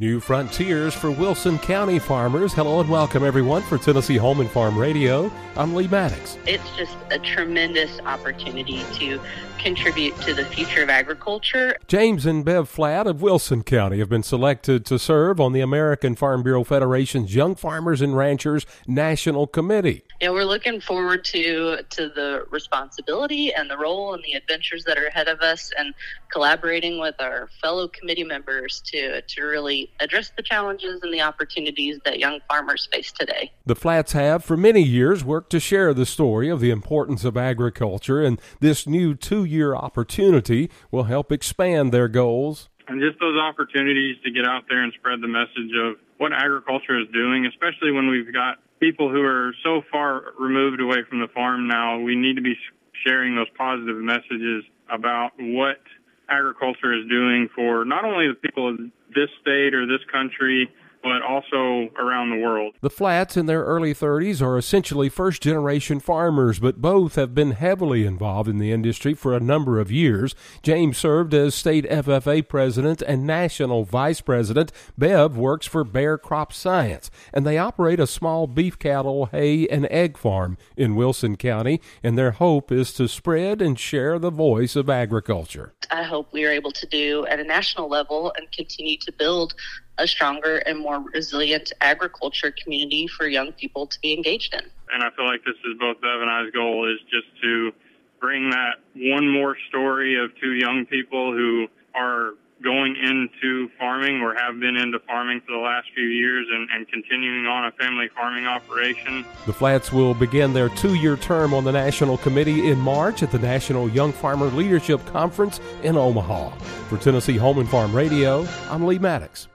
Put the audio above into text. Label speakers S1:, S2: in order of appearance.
S1: New frontiers for Wilson County farmers. Hello and welcome everyone for Tennessee Home and Farm Radio. I'm Lee Maddox.
S2: It's just a tremendous opportunity to contribute to the future of agriculture.
S1: James and Bev Flatt of Wilson County have been selected to serve on the American Farm Bureau Federation's Young Farmers and Ranchers National Committee.
S2: Yeah, we're looking forward to to the responsibility and the role and the adventures that are ahead of us and collaborating with our fellow committee members to to really address the challenges and the opportunities that young farmers face today.
S1: The Flatts have for many years worked to share the story of the importance of agriculture and this new two-year opportunity will help expand their goals.
S3: And just those opportunities to get out there and spread the message of what agriculture is doing, especially when we've got people who are so far removed away from the farm now. We need to be sharing those positive messages about what agriculture is doing for not only the people of this state or this country, but also around the world.
S1: The Flatts in their early 30s are essentially first generation farmers, but both have been heavily involved in the industry for a number of years. James served as state FFA president and national vice president. Bev works for Bayer Crop Science, and they operate a small beef cattle, hay, and egg farm in Wilson County, and their hope is to spread and share the voice of agriculture.
S2: I hope we are able to do at a national level and continue to build a stronger and more resilient agriculture community for young people to be engaged in.
S3: And I feel like this is both Bev and I's goal is just to bring that one more story of two young people who are going into farming or have been into farming for the last few years and, and, continuing on a family farming operation.
S1: The Flatts will begin their two year term on the National Committee in March at the National Young Farmer Leadership Conference in Omaha. For Tennessee Home and Farm Radio, I'm Lee Maddox.